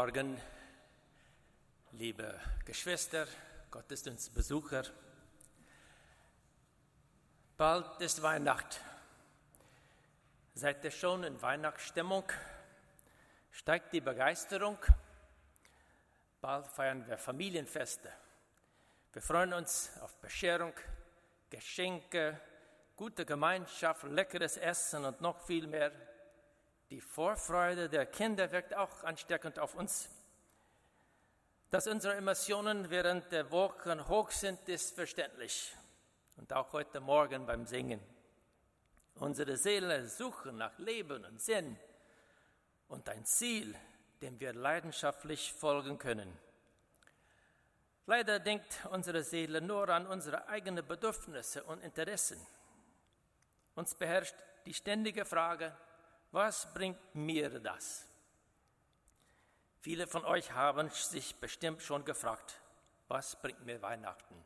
Morgen, liebe Geschwister, Gottesdienstbesucher. Bald ist Weihnacht. Seid ihr schon in Weihnachtsstimmung? Steigt die Begeisterung? Bald feiern wir Familienfeste. Wir freuen uns auf Bescherung, Geschenke, gute Gemeinschaft, leckeres Essen und noch viel mehr die Vorfreude der Kinder wirkt auch ansteckend auf uns. Dass unsere Emotionen während der Wochen hoch sind, ist verständlich. Und auch heute Morgen beim Singen. Unsere Seele suchen nach Leben und Sinn und ein Ziel, dem wir leidenschaftlich folgen können. Leider denkt unsere Seele nur an unsere eigenen Bedürfnisse und Interessen. Uns beherrscht die ständige Frage, was bringt mir das? Viele von euch haben sich bestimmt schon gefragt, was bringt mir Weihnachten?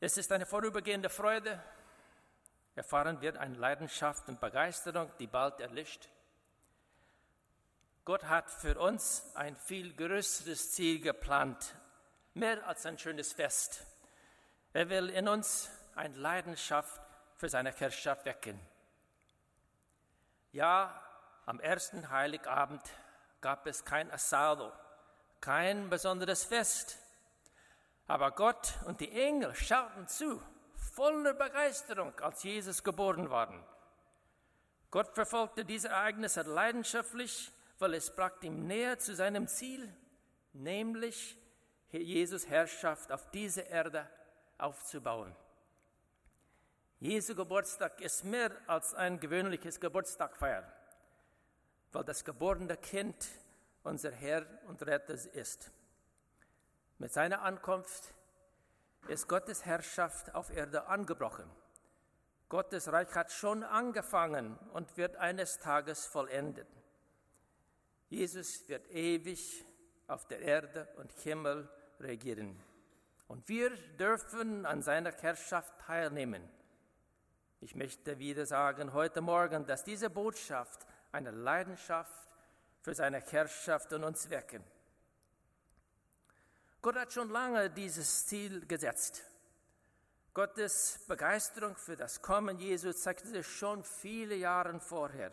Es ist eine vorübergehende Freude, erfahren wird eine Leidenschaft und Begeisterung, die bald erlischt. Gott hat für uns ein viel größeres Ziel geplant, mehr als ein schönes Fest. Er will in uns eine Leidenschaft für seine Herrschaft wecken. Ja, am ersten Heiligabend gab es kein Asado, kein besonderes Fest. Aber Gott und die Engel schauten zu, voller Begeisterung, als Jesus geboren war. Gott verfolgte diese Ereignisse leidenschaftlich, weil es brachte ihm näher zu seinem Ziel, nämlich Jesus Herrschaft auf dieser Erde aufzubauen. Jesu Geburtstag ist mehr als ein gewöhnliches Geburtstagfeier, weil das geborene Kind unser Herr und Retter ist. Mit seiner Ankunft ist Gottes Herrschaft auf Erde angebrochen. Gottes Reich hat schon angefangen und wird eines Tages vollendet. Jesus wird ewig auf der Erde und Himmel regieren. Und wir dürfen an seiner Herrschaft teilnehmen. Ich möchte wieder sagen heute Morgen, dass diese Botschaft eine Leidenschaft für seine Herrschaft in uns wecken. Gott hat schon lange dieses Ziel gesetzt. Gottes Begeisterung für das Kommen Jesu zeigte sich schon viele Jahre vorher.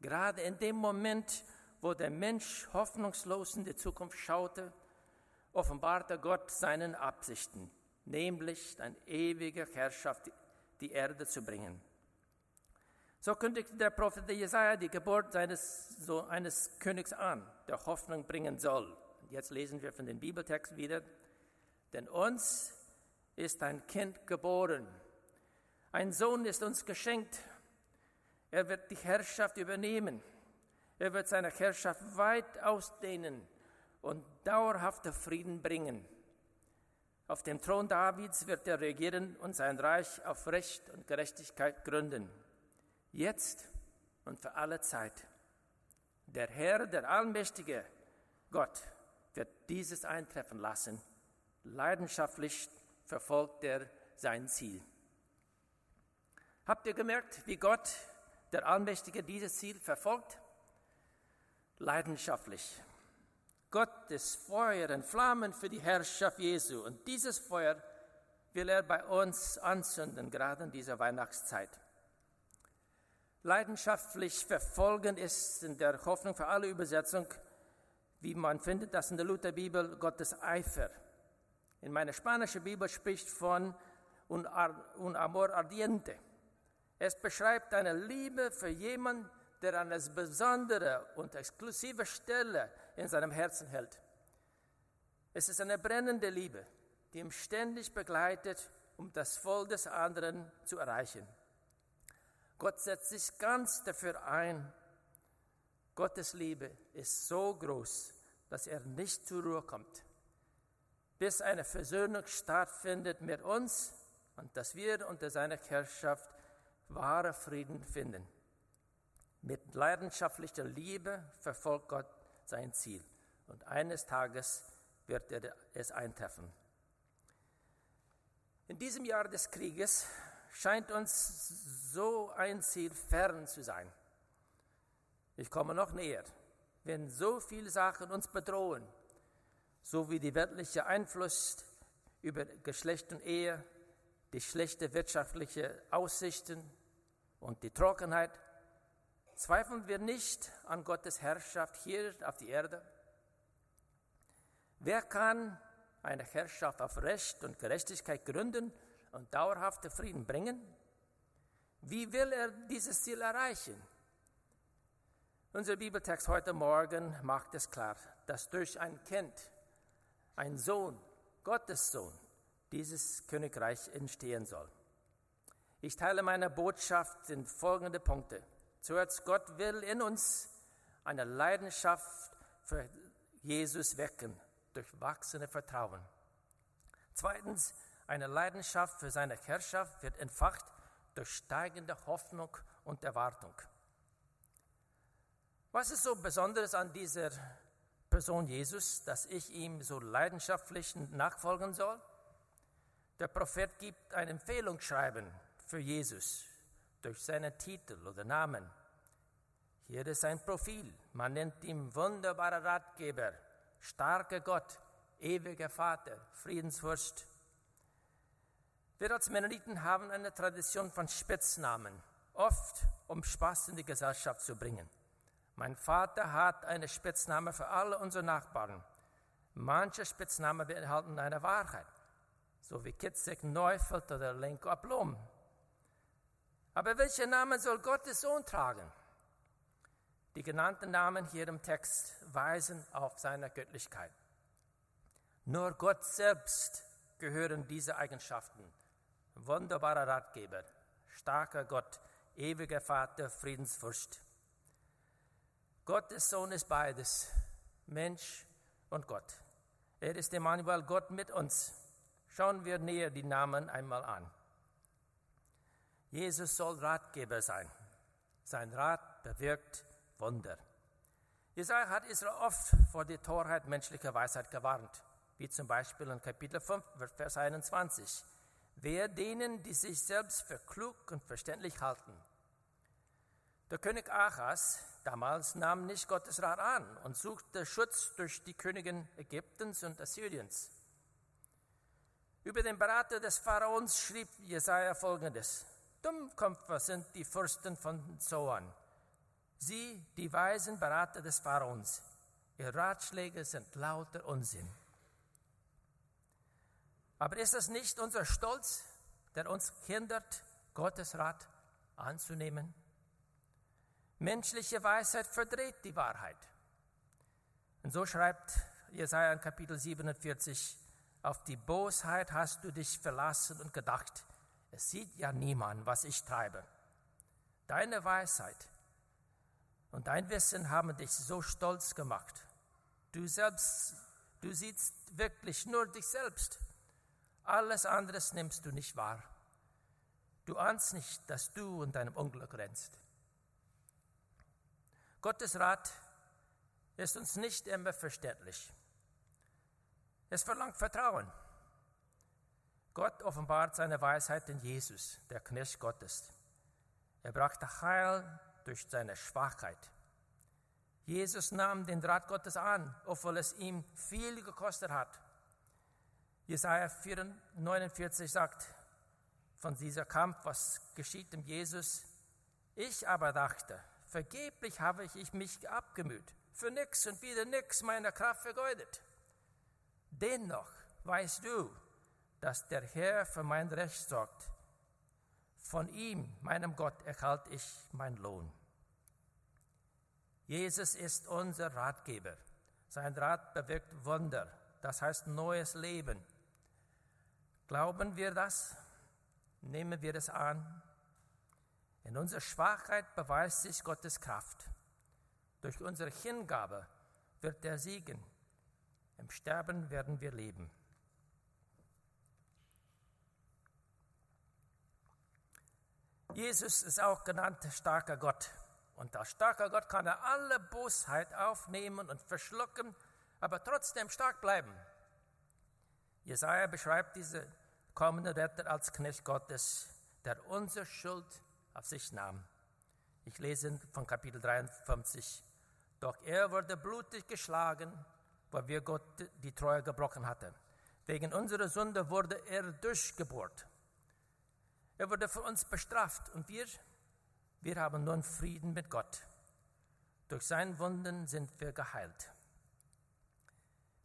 Gerade in dem Moment, wo der Mensch hoffnungslos in die Zukunft schaute, offenbarte Gott seinen Absichten, nämlich eine ewige Herrschaft die Erde zu bringen. So kündigte der Prophet Jesaja die Geburt seines, so eines Königs an, der Hoffnung bringen soll. Jetzt lesen wir von dem Bibeltext wieder. Denn uns ist ein Kind geboren, ein Sohn ist uns geschenkt. Er wird die Herrschaft übernehmen. Er wird seine Herrschaft weit ausdehnen und dauerhafter Frieden bringen. Auf dem Thron Davids wird er regieren und sein Reich auf Recht und Gerechtigkeit gründen. Jetzt und für alle Zeit. Der Herr, der Allmächtige, Gott, wird dieses eintreffen lassen. Leidenschaftlich verfolgt er sein Ziel. Habt ihr gemerkt, wie Gott, der Allmächtige, dieses Ziel verfolgt? Leidenschaftlich. Gott ist Feuer und Flammen für die Herrschaft Jesu. Und dieses Feuer will er bei uns anzünden, gerade in dieser Weihnachtszeit. Leidenschaftlich verfolgen ist in der Hoffnung für alle Übersetzung, wie man findet das in der Lutherbibel, Gottes Eifer. In meiner spanischen Bibel spricht von un, amor ardiente. Es beschreibt eine Liebe für jemanden, der eine besondere und exklusive Stelle in seinem Herzen hält. Es ist eine brennende Liebe, die ihn ständig begleitet, um das Voll des anderen zu erreichen. Gott setzt sich ganz dafür ein. Gottes Liebe ist so groß, dass er nicht zur Ruhe kommt, bis eine Versöhnung stattfindet mit uns und dass wir unter seiner Herrschaft wahre Frieden finden. Mit leidenschaftlicher Liebe verfolgt Gott sein Ziel. Und eines Tages wird er es eintreffen. In diesem Jahr des Krieges scheint uns so ein Ziel fern zu sein. Ich komme noch näher. wenn so viele Sachen uns bedrohen, so wie die weltliche Einfluss über Geschlecht und Ehe, die schlechte wirtschaftliche Aussichten und die Trockenheit, zweifeln wir nicht an Gottes Herrschaft hier auf die Erde? Wer kann eine Herrschaft auf Recht und Gerechtigkeit gründen und dauerhaften Frieden bringen? Wie will er dieses Ziel erreichen? Unser Bibeltext heute Morgen macht es klar, dass durch ein Kind, ein Sohn, Gottes Sohn, dieses Königreich entstehen soll. Ich teile meine Botschaft in folgende Punkte. Zuerst, Gott will in uns eine Leidenschaft für Jesus wecken durch wachsende Vertrauen. Zweitens, eine Leidenschaft für seine Herrschaft wird entfacht durch steigende Hoffnung und Erwartung. Was ist so Besonderes an dieser Person Jesus, dass ich ihm so leidenschaftlich nachfolgen soll? Der Prophet gibt ein Empfehlungsschreiben für Jesus durch seinen Titel oder Namen. Hier ist sein Profil. Man nennt ihn wunderbarer Ratgeber, starker Gott, ewiger Vater, Friedensfürst. Wir als Mennoniten haben eine Tradition von Spitznamen, oft um Spaß in die Gesellschaft zu bringen. Mein Vater hat eine Spitzname für alle unsere Nachbarn. Manche Spitznamen beinhalten eine Wahrheit, so wie Kitzek Neufeld oder Lenko Ablom. Aber welche Namen soll Gottes Sohn tragen? Die genannten Namen hier im Text weisen auf seine Göttlichkeit. Nur Gott selbst gehören diese Eigenschaften. Wunderbarer Ratgeber, starker Gott, ewiger Vater, Friedensfürst. Gottes Sohn ist beides, Mensch und Gott. Er ist Emmanuel, Gott mit uns. Schauen wir näher die Namen einmal an. Jesus soll Ratgeber sein. Sein Rat bewirkt Wunder. Jesaja hat Israel oft vor der Torheit menschlicher Weisheit gewarnt, wie zum Beispiel in Kapitel 5, Vers 21. Wer denen, die sich selbst für klug und verständlich halten. Der König Achas damals nahm nicht Gottes Rat an und suchte Schutz durch die Königin Ägyptens und Assyriens. Über den Berater des Pharaons schrieb Jesaja folgendes: Dummköpfe sind die Fürsten von Zoan. Sie, die weisen Berater des Pharaons. Ihre Ratschläge sind lauter Unsinn. Aber ist es nicht unser Stolz, der uns hindert, Gottes Rat anzunehmen? Menschliche Weisheit verdreht die Wahrheit. Und so schreibt Jesaja in Kapitel 47, auf die Bosheit hast du dich verlassen und gedacht, es sieht ja niemand, was ich treibe. Deine Weisheit und dein Wissen haben dich so stolz gemacht. Du selbst, du siehst wirklich nur dich selbst. Alles anderes nimmst du nicht wahr. Du ahnst nicht, dass du in deinem Unglück rennst. Gottes Rat ist uns nicht immer verständlich. Es verlangt Vertrauen. Gott offenbart seine Weisheit in Jesus, der Knecht Gottes. Er brachte Heil durch seine Schwachheit. Jesus nahm den Rat Gottes an, obwohl es ihm viel gekostet hat. Jesaja 49 sagt von dieser Kampf, was geschieht dem Jesus. Ich aber dachte, Vergeblich habe ich mich abgemüht, für nix und wieder nix meiner Kraft vergeudet. Dennoch weißt du, dass der Herr für mein Recht sorgt. Von ihm, meinem Gott, erhalte ich meinen Lohn. Jesus ist unser Ratgeber. Sein Rat bewirkt Wunder, das heißt neues Leben. Glauben wir das? Nehmen wir es an? In unserer Schwachheit beweist sich Gottes Kraft. Durch unsere Hingabe wird er siegen. Im Sterben werden wir leben. Jesus ist auch genannt starker Gott. Und als starker Gott kann er alle Bosheit aufnehmen und verschlucken, aber trotzdem stark bleiben. Jesaja beschreibt diese kommende Retter als Knecht Gottes, der unsere Schuld auf sich nahm. Ich lese von Kapitel 53. Doch er wurde blutig geschlagen, weil wir Gott die Treue gebrochen hatten. Wegen unserer Sünde wurde er durchgebohrt. Er wurde für uns bestraft und wir, wir haben nun Frieden mit Gott. Durch seinen Wunden sind wir geheilt.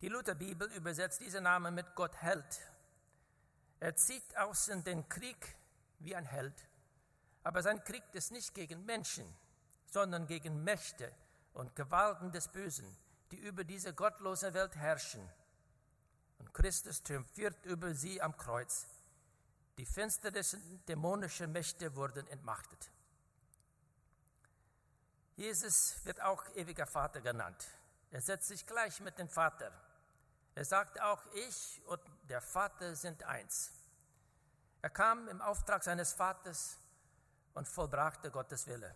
Die Lutherbibel übersetzt diesen Namen mit Gott Held. Er zieht aus in den Krieg wie ein Held, aber sein Krieg ist nicht gegen Menschen, sondern gegen Mächte und Gewalten des Bösen, die über diese gottlose Welt herrschen. Und Christus triumphiert über sie am Kreuz. Die finstersten dämonischen Mächte wurden entmachtet. Jesus wird auch ewiger Vater genannt. Er setzt sich gleich mit dem Vater. Er sagt auch, ich und der Vater sind eins. Er kam im Auftrag seines Vaters und vollbrachte Gottes Wille.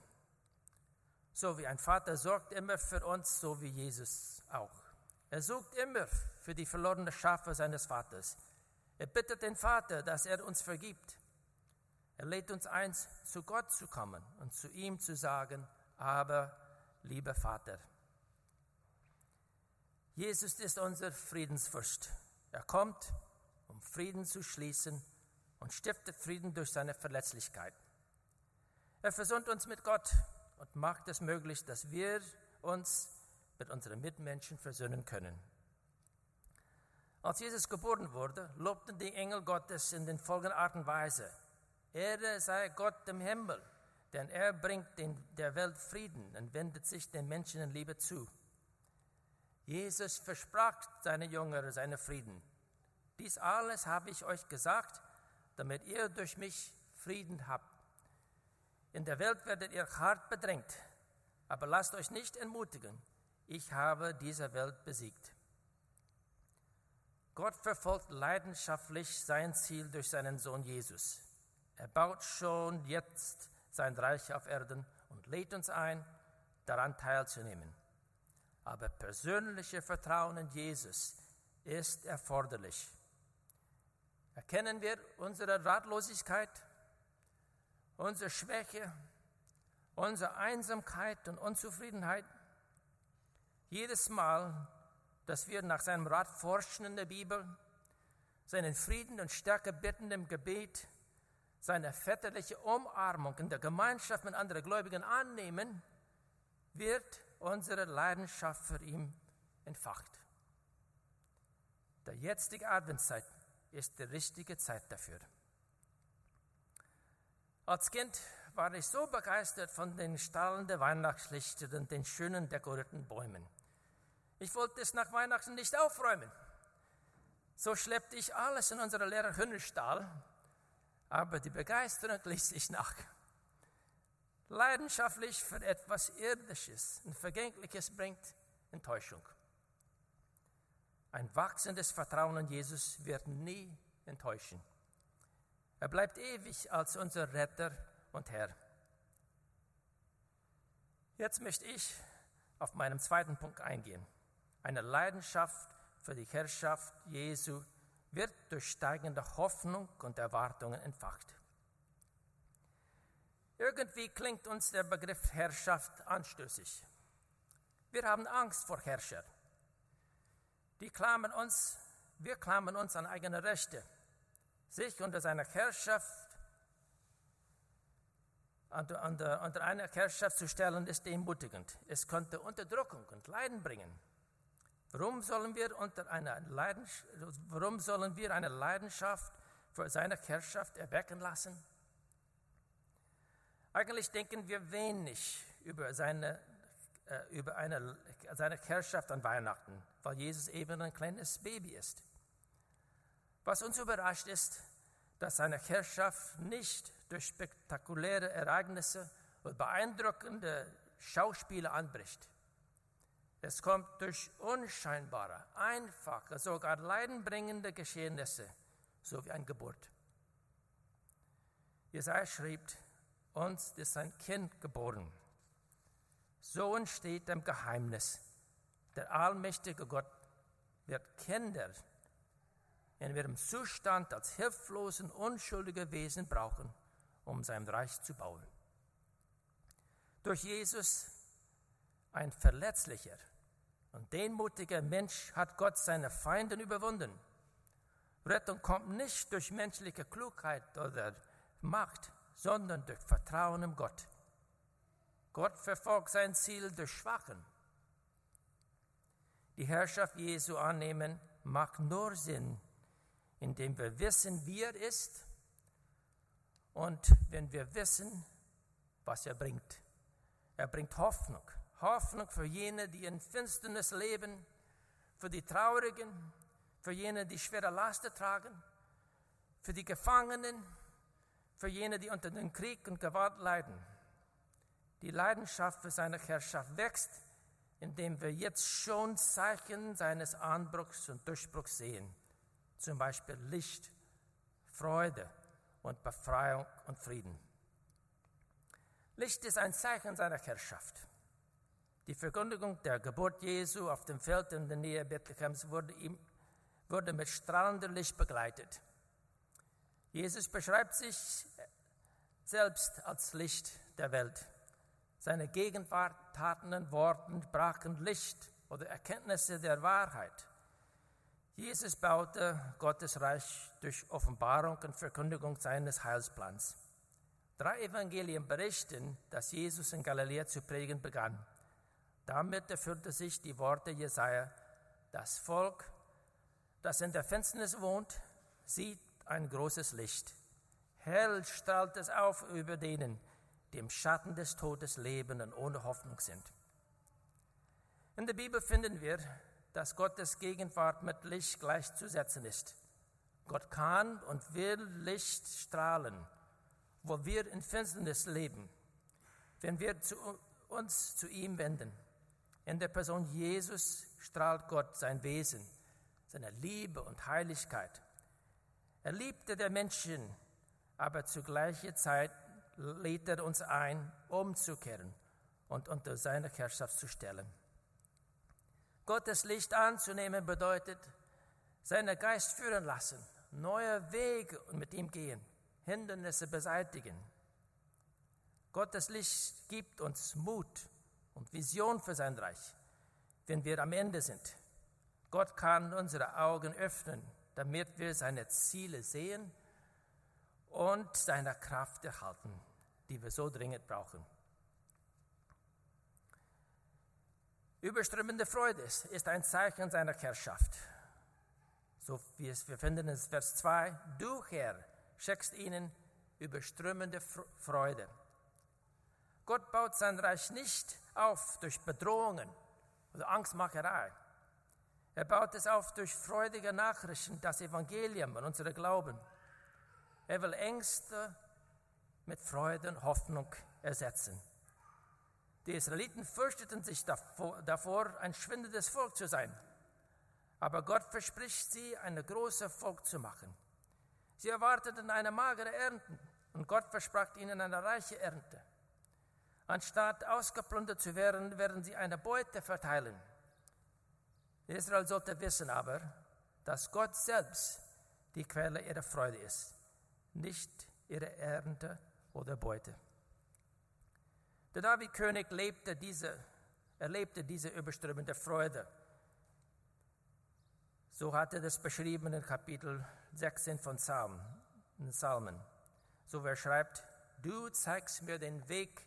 So wie ein Vater sorgt immer für uns, so wie Jesus auch. Er sucht immer für die verlorene Schafe seines Vaters. Er bittet den Vater, dass er uns vergibt. Er lädt uns ein, zu Gott zu kommen und zu ihm zu sagen, aber lieber Vater. Jesus ist unser Friedensfürst. Er kommt, um Frieden zu schließen und stiftet Frieden durch seine Verletzlichkeit. Er versöhnt uns mit Gott und macht es möglich, dass wir uns mit unseren Mitmenschen versöhnen können. Als Jesus geboren wurde, lobten die Engel Gottes in den folgenden Art und Weise. Ehre sei Gott im Himmel, denn er bringt den, der Welt Frieden und wendet sich den Menschen in Liebe zu. Jesus versprach seine Jünger seine Frieden. Dies alles habe ich euch gesagt, damit ihr durch mich Frieden habt. In der Welt werdet ihr hart bedrängt, aber lasst euch nicht entmutigen. Ich habe diese Welt besiegt. Gott verfolgt leidenschaftlich sein Ziel durch seinen Sohn Jesus. Er baut schon jetzt sein Reich auf Erden und lädt uns ein, daran teilzunehmen. Aber persönliches Vertrauen in Jesus ist erforderlich. Erkennen wir unsere Ratlosigkeit, unsere Schwäche, unsere Einsamkeit und Unzufriedenheit? Jedes Mal, dass wir nach seinem Rat forschen in der Bibel, seinen Frieden und Stärke bitten im Gebet, seine väterliche Umarmung in der Gemeinschaft mit anderen Gläubigen annehmen, wird unsere Leidenschaft für ihn entfacht. Der jetzige Adventszeit ist die richtige Zeit dafür. Als Kind war ich so begeistert von den strahlenden Weihnachtslichtern und den schönen dekorierten Bäumen. Ich wollte es nach Weihnachten nicht aufräumen. So schleppte ich alles in unsere leere Hühnerstall, aber die Begeisterung ließ sich nach. Leidenschaftlich für etwas Irdisches und Vergängliches bringt Enttäuschung. Ein wachsendes Vertrauen in Jesus wird nie enttäuschen. Er bleibt ewig als unser Retter und Herr. Jetzt möchte ich auf meinen zweiten Punkt eingehen. Eine Leidenschaft für die Herrschaft Jesu wird durch steigende Hoffnung und Erwartungen entfacht. Irgendwie klingt uns der Begriff Herrschaft anstößig. Wir haben Angst vor Herrscher. Die klammern uns, wir klammern uns an eigene Rechte. Sich unter seiner Herrschaft, unter, unter, unter einer Herrschaft zu stellen, ist demutigend. Es könnte Unterdrückung und Leiden bringen. Warum sollen wir, unter einer Leidenschaft, warum sollen wir eine Leidenschaft für seine Herrschaft erwecken lassen? Eigentlich denken wir wenig über seine, äh, über eine, seine Herrschaft an Weihnachten, weil Jesus eben ein kleines Baby ist. Was uns überrascht ist, dass seine Herrschaft nicht durch spektakuläre Ereignisse und beeindruckende Schauspiele anbricht. Es kommt durch unscheinbare, einfache, sogar leidenbringende Geschehnisse, so wie ein Geburt. Jesaja schrieb, uns ist ein Kind geboren. So entsteht dem Geheimnis. Der allmächtige Gott wird Kinder in ihrem Zustand als hilflosen, unschuldige Wesen brauchen, um sein Reich zu bauen. Durch Jesus ein verletzlicher und demütiger Mensch hat Gott seine Feinden überwunden. Rettung kommt nicht durch menschliche Klugheit oder Macht, sondern durch Vertrauen in Gott. Gott verfolgt sein Ziel durch Schwachen. Die Herrschaft Jesu annehmen macht nur Sinn, indem wir wissen, wie er ist und wenn wir wissen, was er bringt. Er bringt Hoffnung. Hoffnung für jene, die in Finsternis leben, für die Traurigen, für jene, die schwere Lasten tragen, für die Gefangenen, für jene, die unter dem Krieg und Gewalt leiden. Die Leidenschaft für seine Herrschaft wächst, indem wir jetzt schon Zeichen seines Anbruchs und Durchbruchs sehen, zum Beispiel Licht, Freude und Befreiung und Frieden. Licht ist ein Zeichen seiner Herrschaft. Die Verkündigung der Geburt Jesu auf dem Feld in der Nähe Bethlehems wurde, ihm, wurde mit strahlendem Licht begleitet. Jesus beschreibt sich selbst als Licht der Welt. Seine Gegenwart, Taten und Worten brachen Licht oder Erkenntnisse der Wahrheit. Jesus baute Gottes Reich durch Offenbarung und Verkündigung seines Heilsplans. Drei Evangelien berichten, dass Jesus in Galiläa zu prägen begann. Damit erfüllte sich die Worte Jesaja: Das Volk, das in der Finsternis wohnt, sieht ein großes Licht. Hell strahlt es auf über denen, die im Schatten des Todes leben und ohne Hoffnung sind. In der Bibel finden wir, dass Gottes Gegenwart mit Licht gleichzusetzen ist. Gott kann und will Licht strahlen, wo wir in Finsternis leben, wenn wir zu uns zu ihm wenden. In der Person Jesus strahlt Gott sein Wesen, seine Liebe und Heiligkeit. Er liebte der Menschen, aber zu gleicher Zeit lädt er uns ein, umzukehren und unter seine Herrschaft zu stellen. Gottes Licht anzunehmen bedeutet, seinen Geist führen lassen, neue Wege mit ihm gehen, Hindernisse beseitigen. Gottes Licht gibt uns Mut und Vision für sein Reich, wenn wir am Ende sind. Gott kann unsere Augen öffnen, damit wir seine Ziele sehen und seine Kraft erhalten, die wir so dringend brauchen. Überströmende Freude ist ein Zeichen seiner Herrschaft. So wie es wir finden in Vers 2, du Herr schenkst ihnen überströmende Freude. Gott baut sein Reich nicht auf durch Bedrohungen oder Angstmacherei. Er baut es auf durch freudige Nachrichten, das Evangelium und unsere Glauben. Er will Ängste mit Freude und Hoffnung ersetzen. Die Israeliten fürchteten sich davor, davor, ein schwindendes Volk zu sein. Aber Gott verspricht sie, ein großes Volk zu machen. Sie erwarteten eine magere Ernte und Gott versprach ihnen eine reiche Ernte. Anstatt ausgeplündert zu werden, werden sie eine Beute verteilen. Israel sollte wissen aber, dass Gott selbst die Quelle ihrer Freude ist, nicht ihre Ernte oder Beute. Der David-König lebte diese, erlebte diese überströmende Freude. So hat er das beschrieben in Kapitel 16 von Psalmen. Psalmen. So wer schreibt, du zeigst mir den Weg,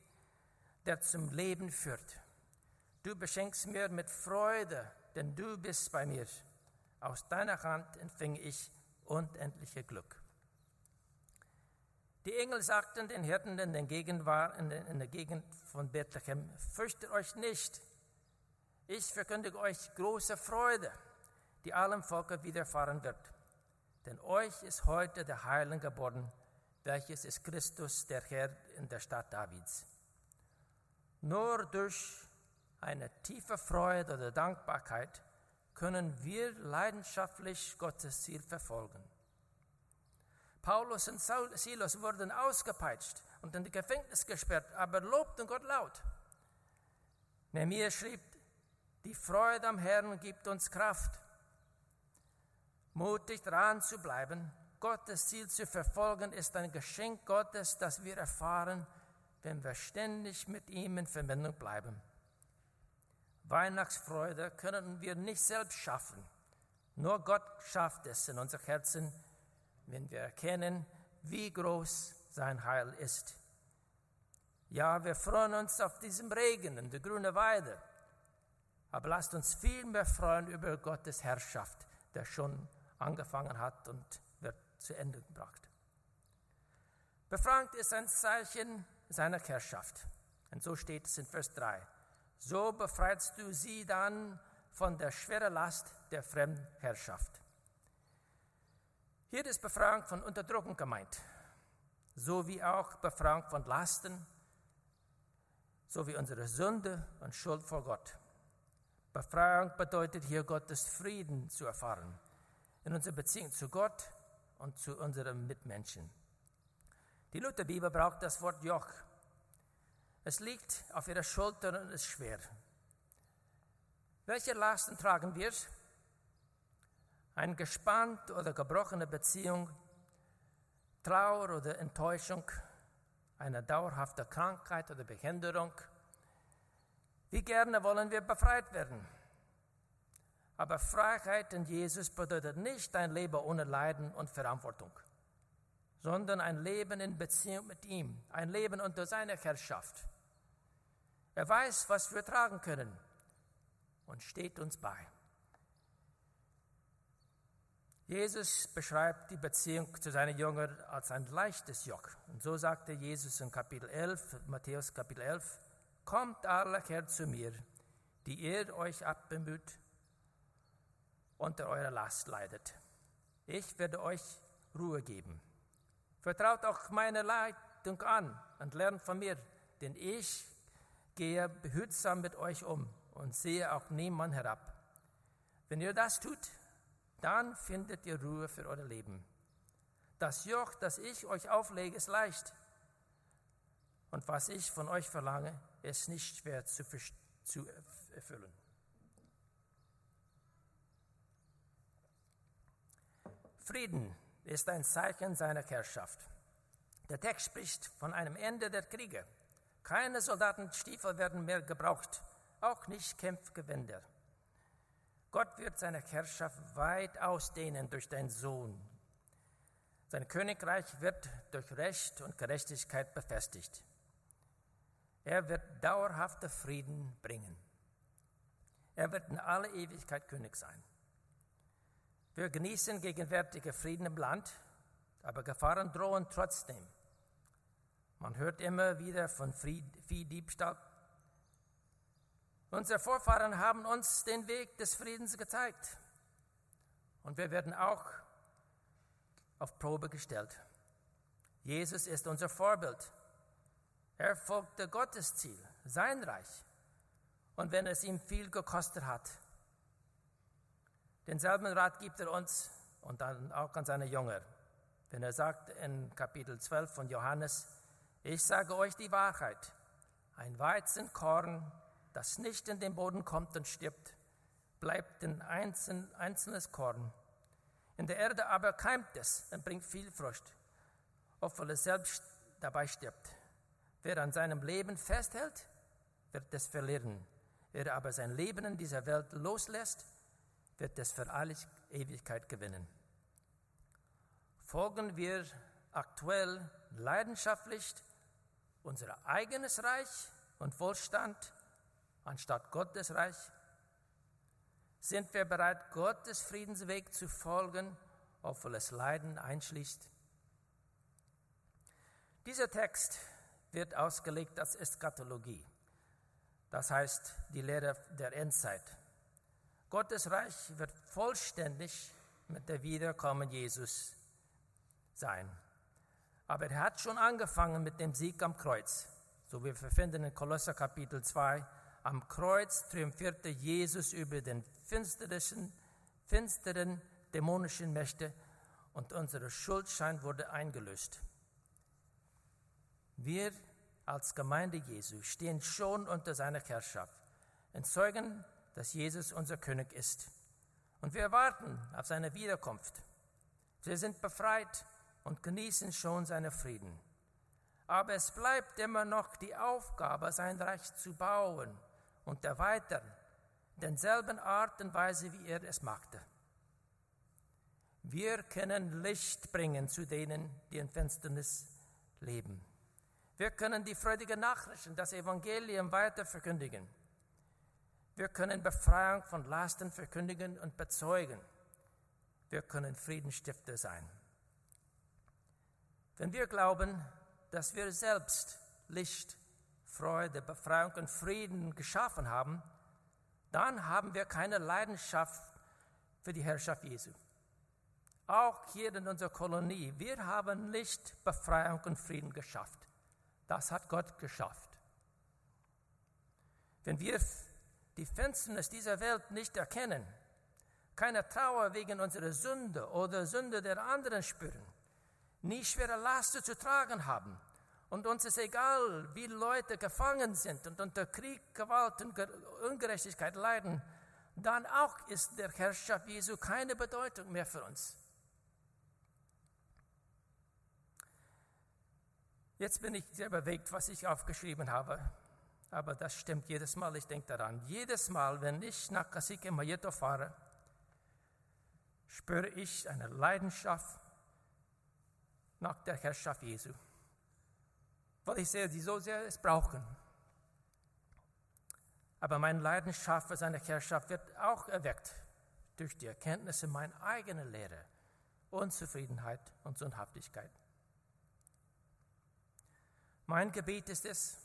der zum Leben führt. Du beschenkst mir mit Freude, denn du bist bei mir. Aus deiner Hand empfing ich unendliche Glück. Die Engel sagten den Hirten in der Gegend, in der Gegend von Bethlehem, fürchtet euch nicht. Ich verkündige euch große Freude, die allem Volke widerfahren wird. Denn euch ist heute der Heiland geboren, welches ist Christus, der Herr in der Stadt Davids. Nur durch eine tiefe Freude oder Dankbarkeit können wir leidenschaftlich Gottes Ziel verfolgen. Paulus und Silas wurden ausgepeitscht und in die Gefängnis gesperrt, aber lobten Gott laut. Nehemiah schrieb, die Freude am Herrn gibt uns Kraft. Mutig dran zu bleiben, Gottes Ziel zu verfolgen, ist ein Geschenk Gottes, das wir erfahren, wenn wir ständig mit ihm in Verbindung bleiben. Weihnachtsfreude können wir nicht selbst schaffen. Nur Gott schafft es in unser Herzen, wenn wir erkennen, wie groß sein Heil ist. Ja, wir freuen uns auf diesem Regen und die grüne Weide. Aber lasst uns viel mehr freuen über Gottes Herrschaft, der schon angefangen hat und wird zu Ende gebracht. Befragt ist ein Zeichen seiner Herrschaft. Und so steht es in Vers 3. So befreist du sie dann von der schweren Last der Fremdherrschaft. Hier ist Befreiung von Unterdrückung gemeint, so wie auch Befreiung von Lasten, so wie unsere Sünde und Schuld vor Gott. Befreiung bedeutet hier Gottes Frieden zu erfahren in unserer Beziehung zu Gott und zu unseren Mitmenschen. Die Lutherbibel braucht das Wort Joch. Es liegt auf ihrer Schulter und ist schwer. Welche Lasten tragen wir? Eine gespannte oder gebrochene Beziehung, Trauer oder Enttäuschung, eine dauerhafte Krankheit oder Behinderung. Wie gerne wollen wir befreit werden? Aber Freiheit in Jesus bedeutet nicht ein Leben ohne Leiden und Verantwortung, sondern ein Leben in Beziehung mit ihm, ein Leben unter seiner Herrschaft. Er weiß, was wir tragen können und steht uns bei. Jesus beschreibt die Beziehung zu seinen Jüngern als ein leichtes Joch. Und so sagte Jesus in Kapitel 11, Matthäus Kapitel 11, Kommt alle her zu mir, die ihr euch abbemüht unter eurer Last leidet. Ich werde euch Ruhe geben. Vertraut auch meine Leitung an und lernt von mir, denn ich gehe behutsam mit euch um und sehe auch niemand herab. Wenn ihr das tut, dann findet ihr Ruhe für euer Leben. Das Joch, das ich euch auflege, ist leicht. Und was ich von euch verlange, ist nicht schwer zu, zu erfüllen. Frieden ist ein Zeichen seiner Herrschaft. Der Text spricht von einem Ende der Kriege. Keine Soldatenstiefel werden mehr gebraucht, auch nicht Kämpfgewänder. Gott wird seine Herrschaft weit ausdehnen durch den Sohn. Sein Königreich wird durch Recht und Gerechtigkeit befestigt. Er wird dauerhafte Frieden bringen. Er wird in alle Ewigkeit König sein. Wir genießen gegenwärtige Frieden im Land, aber Gefahren drohen trotzdem. Man hört immer wieder von Viehdiebstahl. Unsere Vorfahren haben uns den Weg des Friedens gezeigt. Und wir werden auch auf Probe gestellt. Jesus ist unser Vorbild. Er folgte Gottes Ziel, sein Reich. Und wenn es ihm viel gekostet hat, denselben Rat gibt er uns und dann auch an seine Jünger. Wenn er sagt in Kapitel 12 von Johannes, ich sage euch die Wahrheit, ein Weizenkorn, das nicht in den Boden kommt und stirbt, bleibt ein einzelnes Korn. In der Erde aber keimt es und bringt viel Frucht, obwohl es selbst dabei stirbt. Wer an seinem Leben festhält, wird es verlieren. Wer aber sein Leben in dieser Welt loslässt, wird es für alle Ewigkeit gewinnen. Folgen wir aktuell leidenschaftlich unser eigenes Reich und Wohlstand anstatt Gottes Reich? Sind wir bereit, Gottes Friedensweg zu folgen, obwohl es Leiden einschließt? Dieser Text wird ausgelegt als Eskatologie, das heißt die Lehre der Endzeit. Gottes Reich wird vollständig mit der Wiederkommen Jesus sein. Aber er hat schon angefangen mit dem Sieg am Kreuz. So wir finden in Kolosser Kapitel 2, am Kreuz triumphierte Jesus über den finsteren, finsteren dämonischen Mächte und unser Schuldschein wurde eingelöst. Wir als Gemeinde Jesu stehen schon unter seiner Herrschaft und zeugen, dass Jesus unser König ist. Und wir warten auf seine Wiederkunft. Wir sind befreit und genießen schon seinen Frieden. Aber es bleibt immer noch die Aufgabe, sein Reich zu bauen und erweitern denselben Art und Weise, wie er es machte. Wir können Licht bringen zu denen, die in Finsternis leben. Wir können die freudige Nachrichten, das Evangelium weiter verkündigen. Wir können Befreiung von Lasten verkündigen und bezeugen. Wir können Friedensstifter sein. Wenn wir glauben, dass wir selbst Licht, Freude, Befreiung und Frieden geschaffen haben, dann haben wir keine Leidenschaft für die Herrschaft Jesu. Auch hier in unserer Kolonie, wir haben Licht, Befreiung und Frieden geschafft. Das hat Gott geschafft. Wenn wir die Finsternis dieser Welt nicht erkennen, keine Trauer wegen unserer Sünde oder Sünde der anderen spüren, nie schwere Lasten zu tragen haben und uns ist egal, wie Leute gefangen sind und unter Krieg, Gewalt und Ungerechtigkeit leiden, dann auch ist der Herrschaft Jesu keine Bedeutung mehr für uns. Jetzt bin ich sehr bewegt, was ich aufgeschrieben habe. Aber das stimmt jedes Mal, ich denke daran. Jedes Mal, wenn ich nach Kasike Mayeto fahre, spüre ich eine Leidenschaft nach der Herrschaft Jesu. Weil ich sehe, die so sehr es brauchen. Aber meine Leidenschaft für seine Herrschaft wird auch erweckt durch die Erkenntnisse meiner eigenen Lehre, Unzufriedenheit und Sündhaftigkeit. Mein Gebet ist es,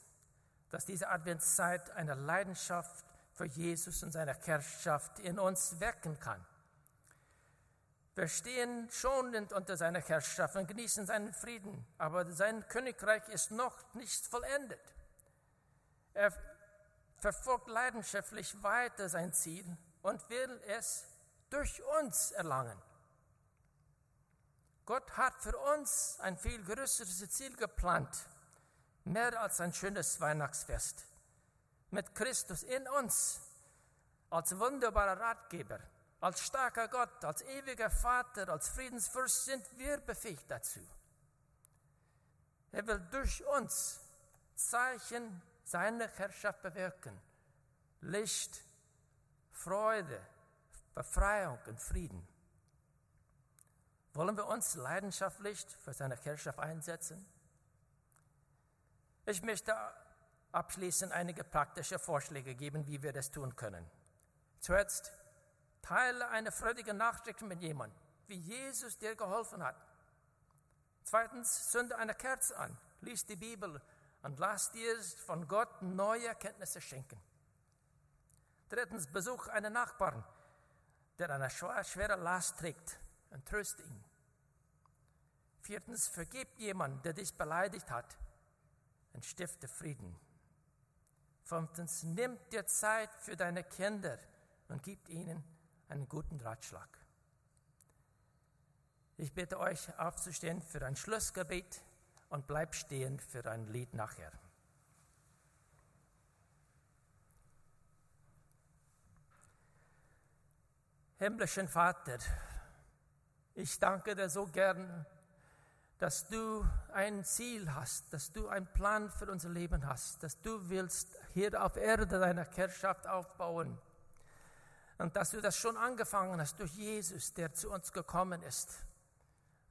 dass diese Adventszeit eine Leidenschaft für Jesus und seine Herrschaft in uns wecken kann. Wir stehen schon unter seiner Herrschaft und genießen seinen Frieden, aber sein Königreich ist noch nicht vollendet. Er verfolgt leidenschaftlich weiter sein Ziel und will es durch uns erlangen. Gott hat für uns ein viel größeres Ziel geplant mehr als ein schönes Weihnachtsfest. Mit Christus in uns, als wunderbarer Ratgeber, als starker Gott, als ewiger Vater, als Friedensfürst sind wir befähigt dazu. Er will durch uns Zeichen seiner Herrschaft bewirken. Licht, Freude, Befreiung und Frieden. Wollen wir uns leidenschaftlich für seine Herrschaft einsetzen? Ich möchte abschließend einige praktische Vorschläge geben, wie wir das tun können. Zuerst, teile eine freudige Nachricht mit jemandem, wie Jesus dir geholfen hat. Zweitens, zünde eine Kerze an, lies die Bibel und lass dir von Gott neue Erkenntnisse schenken. Drittens, besuch einen Nachbarn, der eine schwere Last trägt und tröste ihn. Viertens, vergib jemanden, der dich beleidigt hat und stifte Frieden. Fünftens, nimm dir Zeit für deine Kinder und gib ihnen einen guten Ratschlag. Ich bitte euch aufzustehen für ein Schlussgebet und bleib stehen für ein Lied nachher. Himmlischen Vater, ich danke dir so gern dass du ein Ziel hast, dass du einen Plan für unser Leben hast, dass du willst hier auf Erde deine Herrschaft aufbauen und dass du das schon angefangen hast durch Jesus, der zu uns gekommen ist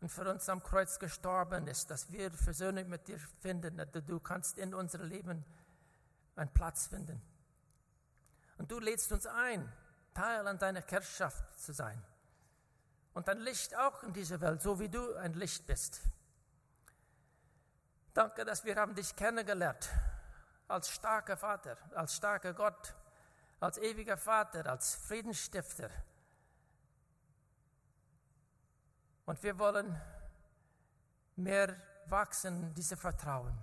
und für uns am Kreuz gestorben ist, dass wir Versöhnung mit dir finden, dass du kannst in unserem Leben einen Platz finden. Und du lädst uns ein, Teil an deiner Herrschaft zu sein. Und ein Licht auch in dieser Welt, so wie du ein Licht bist. Danke, dass wir haben dich kennengelernt als starker Vater, als starker Gott, als ewiger Vater, als Friedensstifter. Und wir wollen mehr wachsen in diesem Vertrauen.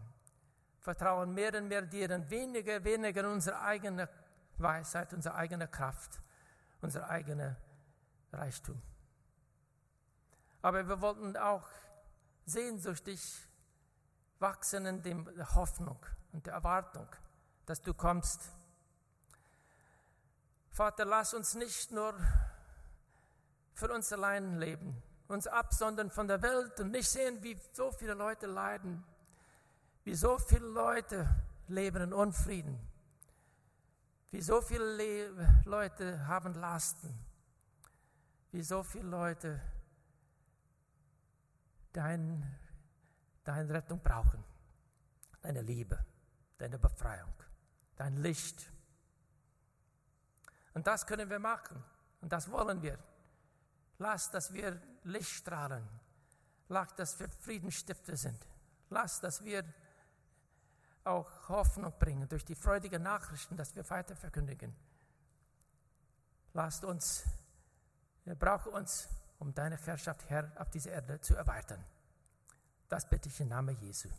Vertrauen mehr und mehr dir und weniger, weniger unsere eigene Weisheit, unsere eigene Kraft, unser eigener Reichtum. Aber wir wollten auch sehnsüchtig wachsen in der Hoffnung und der Erwartung, dass du kommst. Vater, lass uns nicht nur für uns allein leben, uns absondern von der Welt und nicht sehen, wie so viele Leute leiden, wie so viele Leute leben in Unfrieden. Wie so viele Leute haben Lasten. Wie so viele Leute dein, deine Rettung brauchen. Deine Liebe, deine Befreiung, dein Licht. Und das können wir machen. Und das wollen wir. Lass, dass wir Licht strahlen. Lass, dass wir Friedensstifter sind. Lass, dass wir auch Hoffnung bringen durch die freudigen Nachrichten, dass wir weiter verkündigen. Lasst uns, wir brauchen uns, um deine Herrschaft, Herr, auf dieser Erde zu erweitern. Das bitte ich im Namen Jesu.